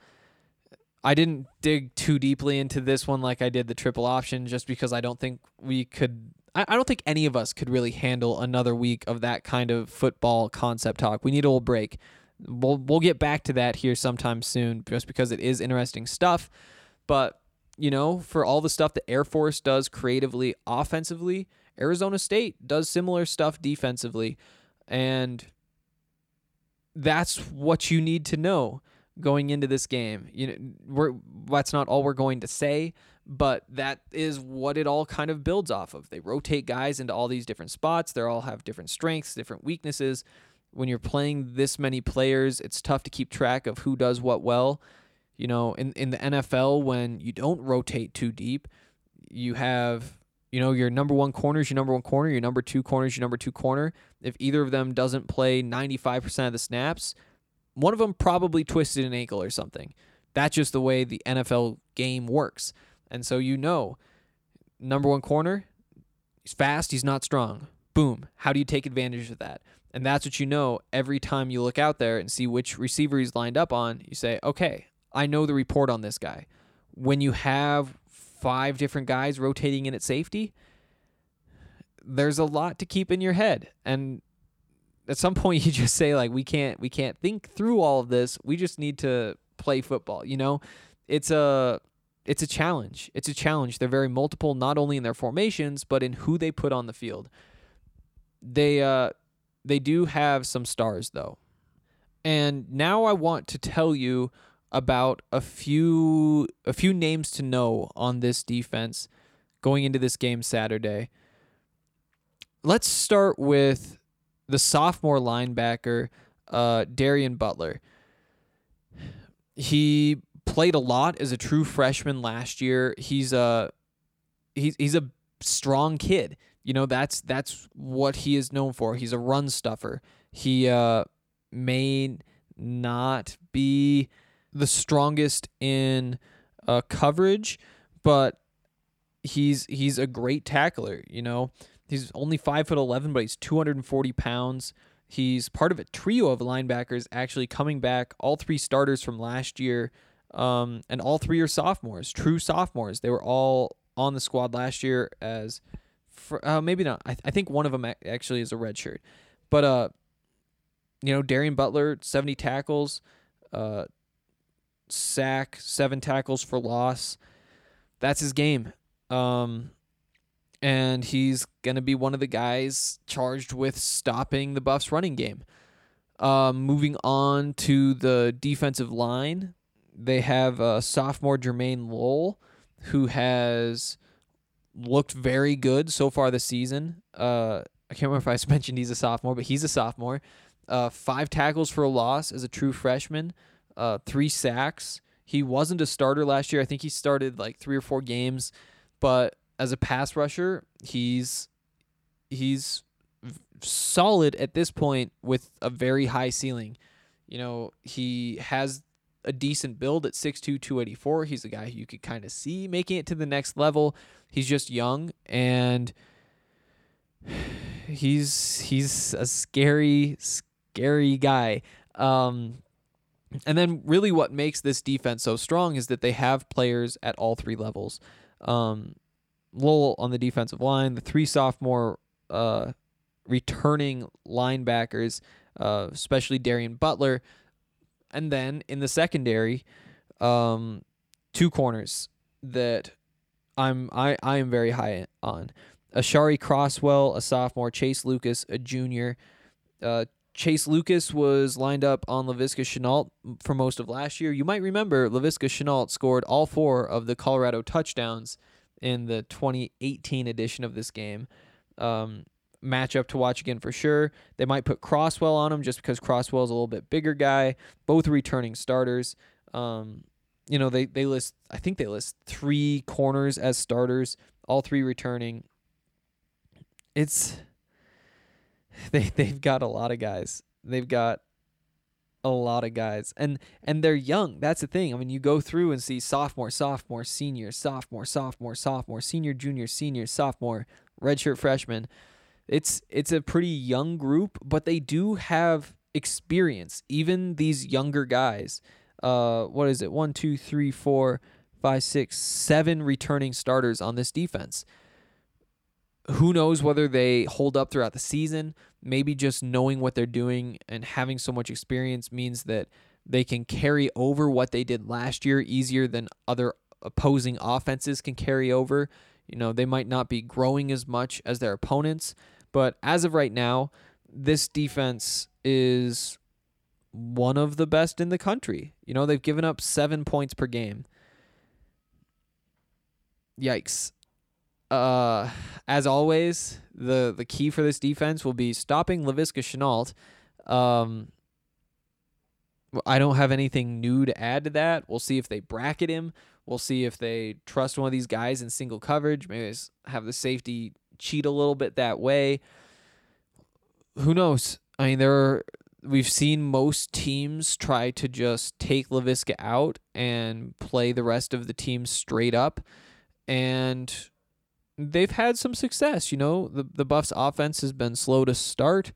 I didn't dig too deeply into this one like I did the triple option, just because I don't think we could I, I don't think any of us could really handle another week of that kind of football concept talk. We need a little break. We'll we'll get back to that here sometime soon, just because it is interesting stuff. But you know, for all the stuff that Air Force does creatively, offensively, Arizona State does similar stuff defensively, and that's what you need to know going into this game. You know, we're that's not all we're going to say, but that is what it all kind of builds off of. They rotate guys into all these different spots. They all have different strengths, different weaknesses. When you're playing this many players, it's tough to keep track of who does what well. You know, in in the NFL when you don't rotate too deep, you have you know, your number one corner is your number one corner, your number two corner is your number two corner. If either of them doesn't play 95% of the snaps, one of them probably twisted an ankle or something. That's just the way the NFL game works. And so you know, number one corner, he's fast, he's not strong. Boom. How do you take advantage of that? And that's what you know every time you look out there and see which receiver he's lined up on. You say, okay, I know the report on this guy. When you have five different guys rotating in at safety, there's a lot to keep in your head. And at some point you just say like we can't we can't think through all of this. We just need to play football, you know? It's a it's a challenge. It's a challenge. They're very multiple not only in their formations but in who they put on the field. They uh they do have some stars though. And now I want to tell you about a few a few names to know on this defense going into this game Saturday. Let's start with the sophomore linebacker, uh, Darien Butler. He played a lot as a true freshman last year. He's a he's he's a strong kid. You know that's that's what he is known for. He's a run stuffer. He uh, may not be the strongest in uh, coverage, but he's he's a great tackler. You know, He's only five foot eleven, but he's two hundred and forty pounds. He's part of a trio of linebackers actually coming back. All three starters from last year, um, and all three are sophomores, true sophomores. They were all on the squad last year as, uh, maybe not. I, I think one of them actually is a redshirt, but uh, you know, Darien Butler, seventy tackles, uh, sack, seven tackles for loss. That's his game. Um, and he's going to be one of the guys charged with stopping the Buffs running game. Um, moving on to the defensive line, they have uh, sophomore Jermayne Lole, who has looked very good so far this season. Uh, I can't remember if I mentioned he's a sophomore, but he's a sophomore. Uh, five tackles for a loss as a true freshman, uh, three sacks. He wasn't a starter last year. I think he started like three or four games, but as a pass rusher, he's he's solid at this point with a very high ceiling. You know, he has a decent build at 6'2", 284. He's a guy who you could kind of see making it to the next level. He's just young and he's he's a scary scary guy. Um and then really what makes this defense so strong is that they have players at all three levels. Um Lole on the defensive line, the three sophomore uh, returning linebackers, uh, especially Darien Butler, and then in the secondary, um, two corners that I'm I, I am very high on. Aashari Crosswell, a sophomore, Chase Lucas, a junior. Uh, Chase Lucas was lined up on Laviska Shenault for most of last year. You might remember Laviska Shenault scored all four of the Colorado touchdowns in the 2018 edition of this game. Um, matchup to watch again for sure. They might put Crosswell on him just because Crosswell's a little bit bigger guy. Both returning starters. Um, you know, they, they list, I think they list three corners as starters, all three returning. It's, they, they've got a lot of guys. They've got a lot of guys and and they're young that's the thing. I mean you go through and see sophomore sophomore senior sophomore sophomore sophomore senior junior senior sophomore redshirt freshman. It's it's a pretty young group but they do have experience even these younger guys. Uh what is it? One two three four five six seven returning starters on this defense who knows whether they hold up throughout the season. Maybe just knowing what they're doing and having so much experience means that they can carry over what they did last year easier than other opposing offenses can carry over. You know, they might not be growing as much as their opponents, but as of right now, this defense is one of the best in the country. You know, they've given up seven points per game. Yikes uh, as always, the the key for this defense will be stopping Laviska Shenault. Um, I don't have anything new to add to that. We'll see if they bracket him. We'll see if they trust one of these guys in single coverage. Maybe have the safety cheat a little bit that way. Who knows? I mean, there are, we've seen most teams try to just take Lavisca out and play the rest of the team straight up, and they've had some success. You know, the the Buffs offense has been slow to start.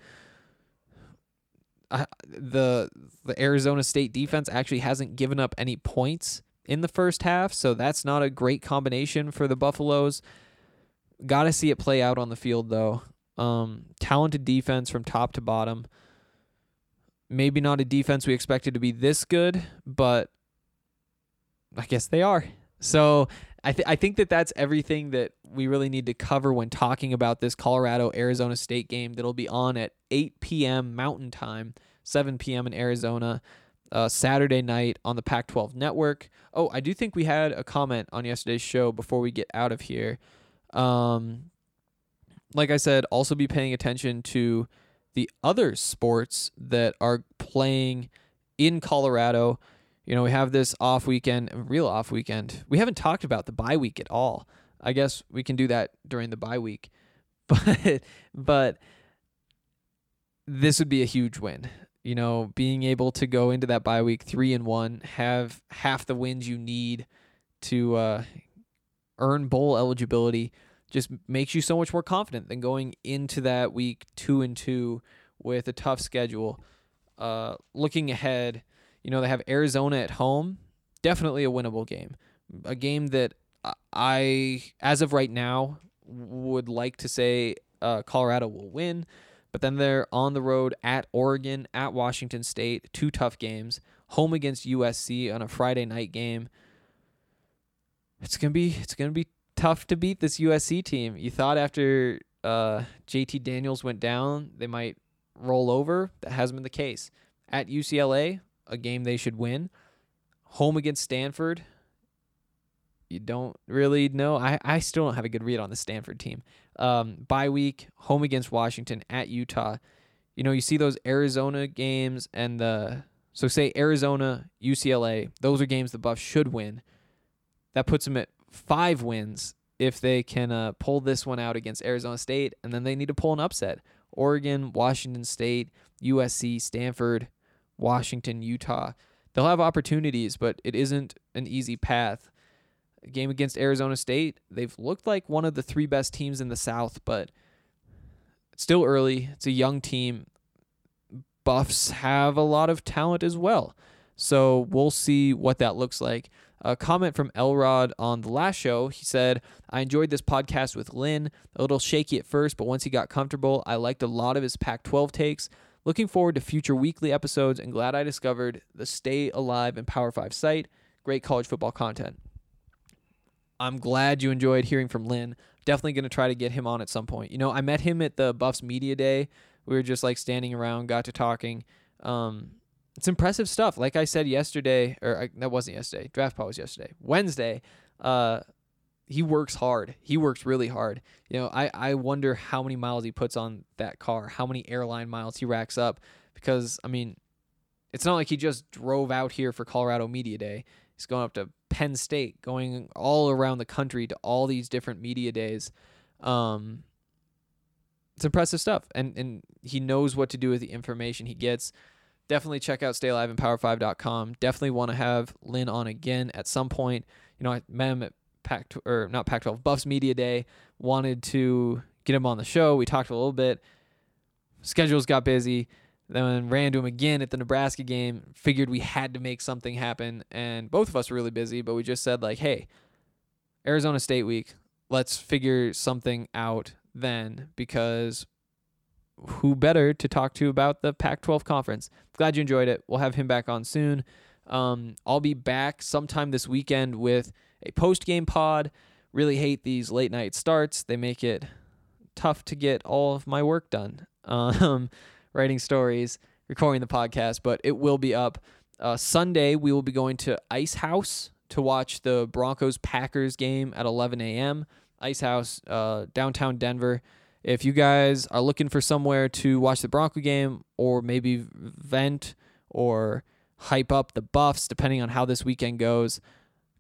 The the Arizona State defense actually hasn't given up any points in the first half, so that's not a great combination for the Buffaloes. Got to see it play out on the field though. Um, talented defense from top to bottom. Maybe not a defense we expected to be this good, but I guess they are. So I th- I think that that's everything that we really need to cover when talking about this Colorado Arizona State game that'll be on at 8 p.m. Mountain Time, 7 p.m. in Arizona, uh, Saturday night on the Pac-12 network. Oh, I do think we had a comment on yesterday's show before we get out of here. Um, like I said, also be paying attention to the other sports that are playing in Colorado. You know, we have this off weekend, real off weekend. We haven't talked about the bye week at all. I guess we can do that during the bye week. But but this would be a huge win. You know, being able to go into that bye week 3 and 1, have half the wins you need to uh, earn bowl eligibility just makes you so much more confident than going into that week two and two with a tough schedule. Uh, looking ahead, you know they have Arizona at home, definitely a winnable game, a game that I, as of right now, would like to say uh, Colorado will win. But then they're on the road at Oregon, at Washington State, two tough games. Home against USC on a Friday night game. It's gonna be it's gonna be tough to beat this USC team. You thought after uh, JT Daniels went down, they might roll over. That hasn't been the case. At UCLA, a game they should win. Home against Stanford, you don't really know. I, I still don't have a good read on the Stanford team. Um, bye week, home against Washington, at Utah. You know, you see those Arizona games and the so say Arizona, UCLA, those are games the Buffs should win. That puts them at five wins if they can uh, pull this one out against Arizona State, and then they need to pull an upset. Oregon, Washington State, USC, Stanford, Washington, Utah. They'll have opportunities, but it isn't an easy path game against Arizona State, they've looked like one of the three best teams in the South, but still early. It's a young team. Buffs have a lot of talent as well. So we'll see what that looks like. A comment from Elrod on the last show. He said, I enjoyed this podcast with Lynn. A little shaky at first, but once he got comfortable, I liked a lot of his Pac 12 takes. Looking forward to future weekly episodes and glad I discovered the Stay Alive and Power 5 site. Great college football content. I'm glad you enjoyed hearing from Lynn. Definitely going to try to get him on at some point. You know, I met him at the Buffs Media Day. We were just like standing around, got to talking. Um, it's impressive stuff. Like I said yesterday, or I, that wasn't yesterday. Draft pod was yesterday. Wednesday. Uh, he works hard. He works really hard. You know, I, I wonder how many miles he puts on that car, how many airline miles he racks up. Because, I mean, it's not like he just drove out here for Colorado Media Day. He's going up to Penn State, going all around the country to all these different media days. Um, it's impressive stuff, and and he knows what to do with the information he gets. Definitely check out Stay Alive and Power5.com. Definitely want to have Lynn on again at some point. You know, I met him at Pac or not Pac 12 Buffs Media Day. Wanted to get him on the show. We talked a little bit. Schedules got busy. Then ran to him again at the Nebraska game. Figured we had to make something happen, and both of us were really busy. But we just said like, "Hey, Arizona State week. Let's figure something out then." Because who better to talk to about the Pac-12 conference? Glad you enjoyed it. We'll have him back on soon. Um, I'll be back sometime this weekend with a post-game pod. Really hate these late night starts. They make it tough to get all of my work done. Um, writing stories, recording the podcast, but it will be up. Uh, Sunday, we will be going to Ice House to watch the Broncos Packers game at 11 a.m. Ice House, uh, downtown Denver. If you guys are looking for somewhere to watch the Bronco game or maybe vent or hype up the buffs, depending on how this weekend goes,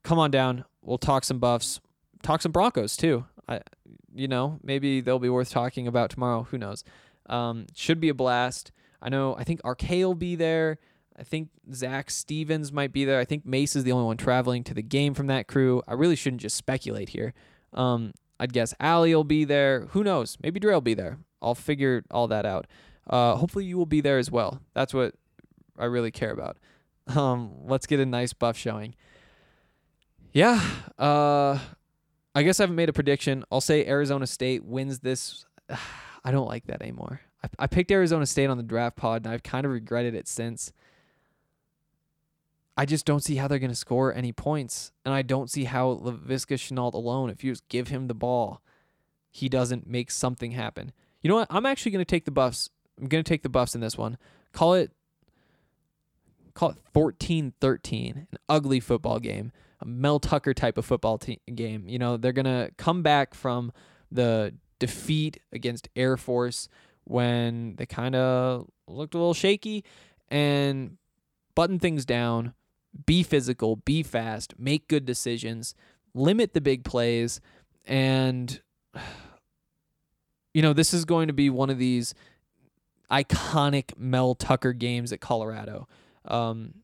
come on down. We'll talk some buffs, talk some Broncos too. I, you know, maybe they'll be worth talking about tomorrow. Who knows? Um, should be a blast. I know. I think Arcade will be there. I think Zach Stevens might be there. I think Mace is the only one traveling to the game from that crew. I really shouldn't just speculate here. Um, I'd guess Allie will be there. Who knows? Maybe Dre will be there. I'll figure all that out. Uh, hopefully you will be there as well. That's what I really care about. Um, let's get a nice buff showing. Yeah. Uh, I guess I haven't made a prediction. I'll say Arizona State wins this. I don't like that anymore. I, I picked Arizona State on the draft pod, and I've kind of regretted it since. I just don't see how they're going to score any points, and I don't see how Laviska Shenault alone, if you just give him the ball, he doesn't make something happen. You know what? I'm actually going to take the Buffs. I'm going to take the Buffs in this one. Call it call it 14-13, an ugly football game, Mel Tucker type of football game. You know, they're going to come back from the defeat against Air Force when they kind of looked a little shaky and button things down, be physical, be fast, make good decisions, limit the big plays and you know, this is going to be one of these iconic Mel Tucker games at Colorado. Um,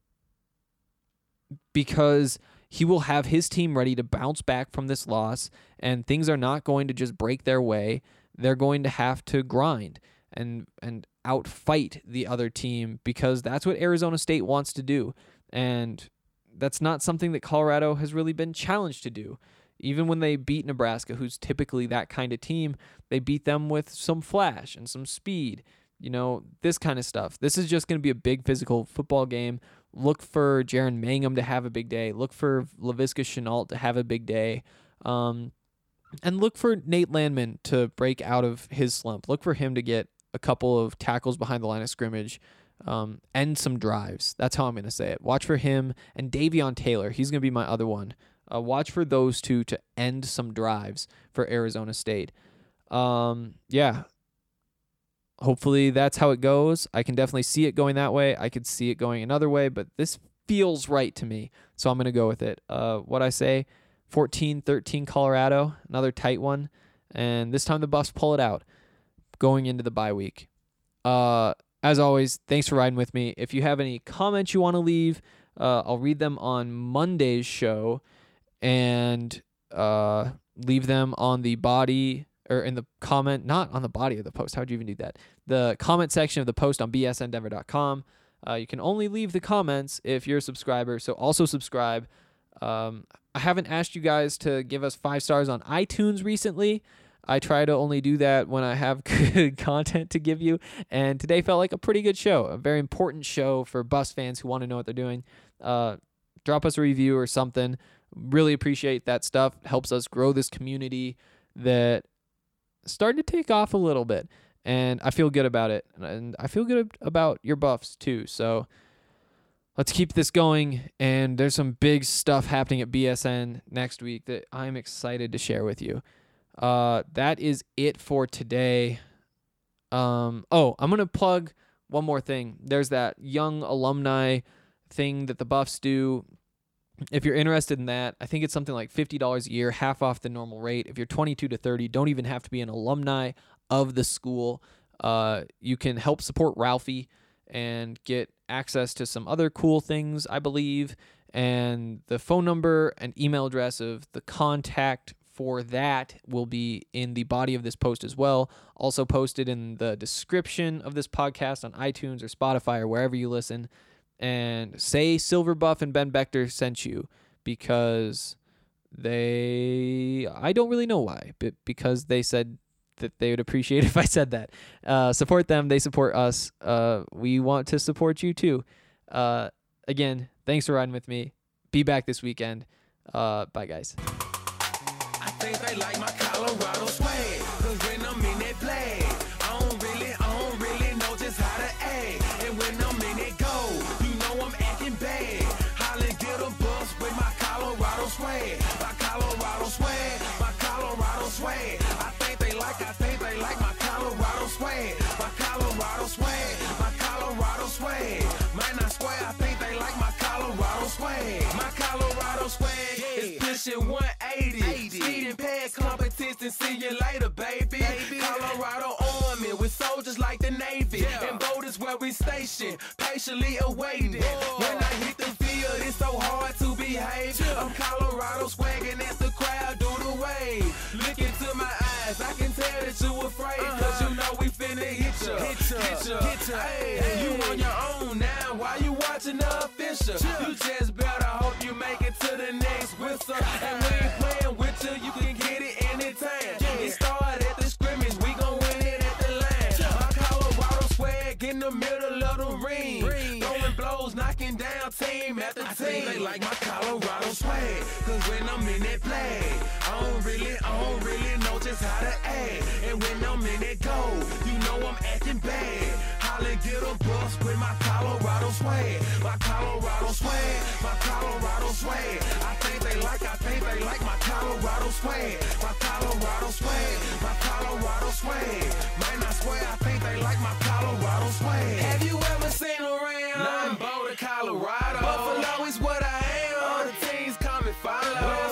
because he will have his team ready to bounce back from this loss, and things are not going to just break their way. They're going to have to grind and and outfight the other team because that's what Arizona State wants to do. And that's not something that Colorado has really been challenged to do. Even when they beat Nebraska, who's typically that kind of team, they beat them with some flash and some speed, you know, this kind of stuff. This is just going to be a big physical football game. Look for Jaren Mangum to have a big day. Look for Laviska Shenault to have a big day. Um, and look for Nate Landman to break out of his slump. Look for him to get a couple of tackles behind the line of scrimmage um, and some drives. That's how I'm going to say it. Watch for him and Davion Taylor. He's going to be my other one. Uh, watch for those two to end some drives for Arizona State. Um, yeah. Hopefully that's how it goes. I can definitely see it going that way. I could see it going another way, but this feels right to me. So I'm going to go with it. Uh, what I say 14 13 Colorado, another tight one. And this time the Buffs pull it out going into the bye week. Uh, as always, thanks for riding with me. If you have any comments you want to leave, uh, I'll read them on Monday's show and uh, leave them on the body or in the comment, not on the body of the post. How'd you even do that? The comment section of the post on bsndenver.com. Uh, you can only leave the comments if you're a subscriber, so also subscribe. Um, I haven't asked you guys to give us five stars on iTunes recently. I try to only do that when I have good content to give you. And today felt like a pretty good show, a very important show for bus fans who want to know what they're doing. Uh, drop us a review or something. Really appreciate that stuff. helps us grow this community that started to take off a little bit. And I feel good about it. And I feel good about your buffs too. So let's keep this going. And there's some big stuff happening at BSN next week that I'm excited to share with you. Uh, that is it for today. Um, oh, I'm gonna plug one more thing. There's that young alumni thing that the Buffs do. If you're interested in that, I think it's something like $50 a year, half off the normal rate. If you're 22 to 30, don't even have to be an alumni of the school. Uh, you can help support Ralphie and get access to some other cool things, I believe. And the phone number and email address of the contact for that will be in the body of this post as well. Also posted in the description of this podcast on iTunes or Spotify or wherever you listen. And say Silver Buff and Ben Bechter sent you because they, I don't really know why, but because they said that they would appreciate if I said that. Uh, support them, they support us. Uh, we want to support you too. Uh, again, thanks for riding with me. Be back this weekend. Uh, bye, guys shit 180. Speeding past competition, see you later, baby. baby. Colorado Army with soldiers like the Navy. Yeah. And boulders where we stationed, patiently awaiting. Whoa. When I hit the field, it's so hard to behave. Yeah. I'm Colorado swagging as the crowd do the wave. Look into my eyes. I can tell that you afraid. Uh-huh. Cause you know we finna hit ya. Hit ya. Hit ya. Hit ya. Hey, hey. you on your own now. Why you watching the official? Yeah. You just better hope you make it to the next whistle. and we ain't playing with you, you can get it anytime. Yeah. It started at the scrimmage, we gon' win it at the line. Yeah. My Colorado swag in the middle down team after I team. They like my Colorado swag, cause when I'm in that play, I don't really, I don't really know just how to act. And when I'm in that goal, you know I'm acting bad. Holland get a bus with my Colorado swag. My Colorado swag, my Colorado swag. I think they like, I think they like my Colorado swag. My Colorado swag, my Colorado swag. Man, I swear, I think they like my Colorado swag. Have you ever seen around? Nothing Boulder, Colorado. Buffalo is what I am. All the teams come and follow.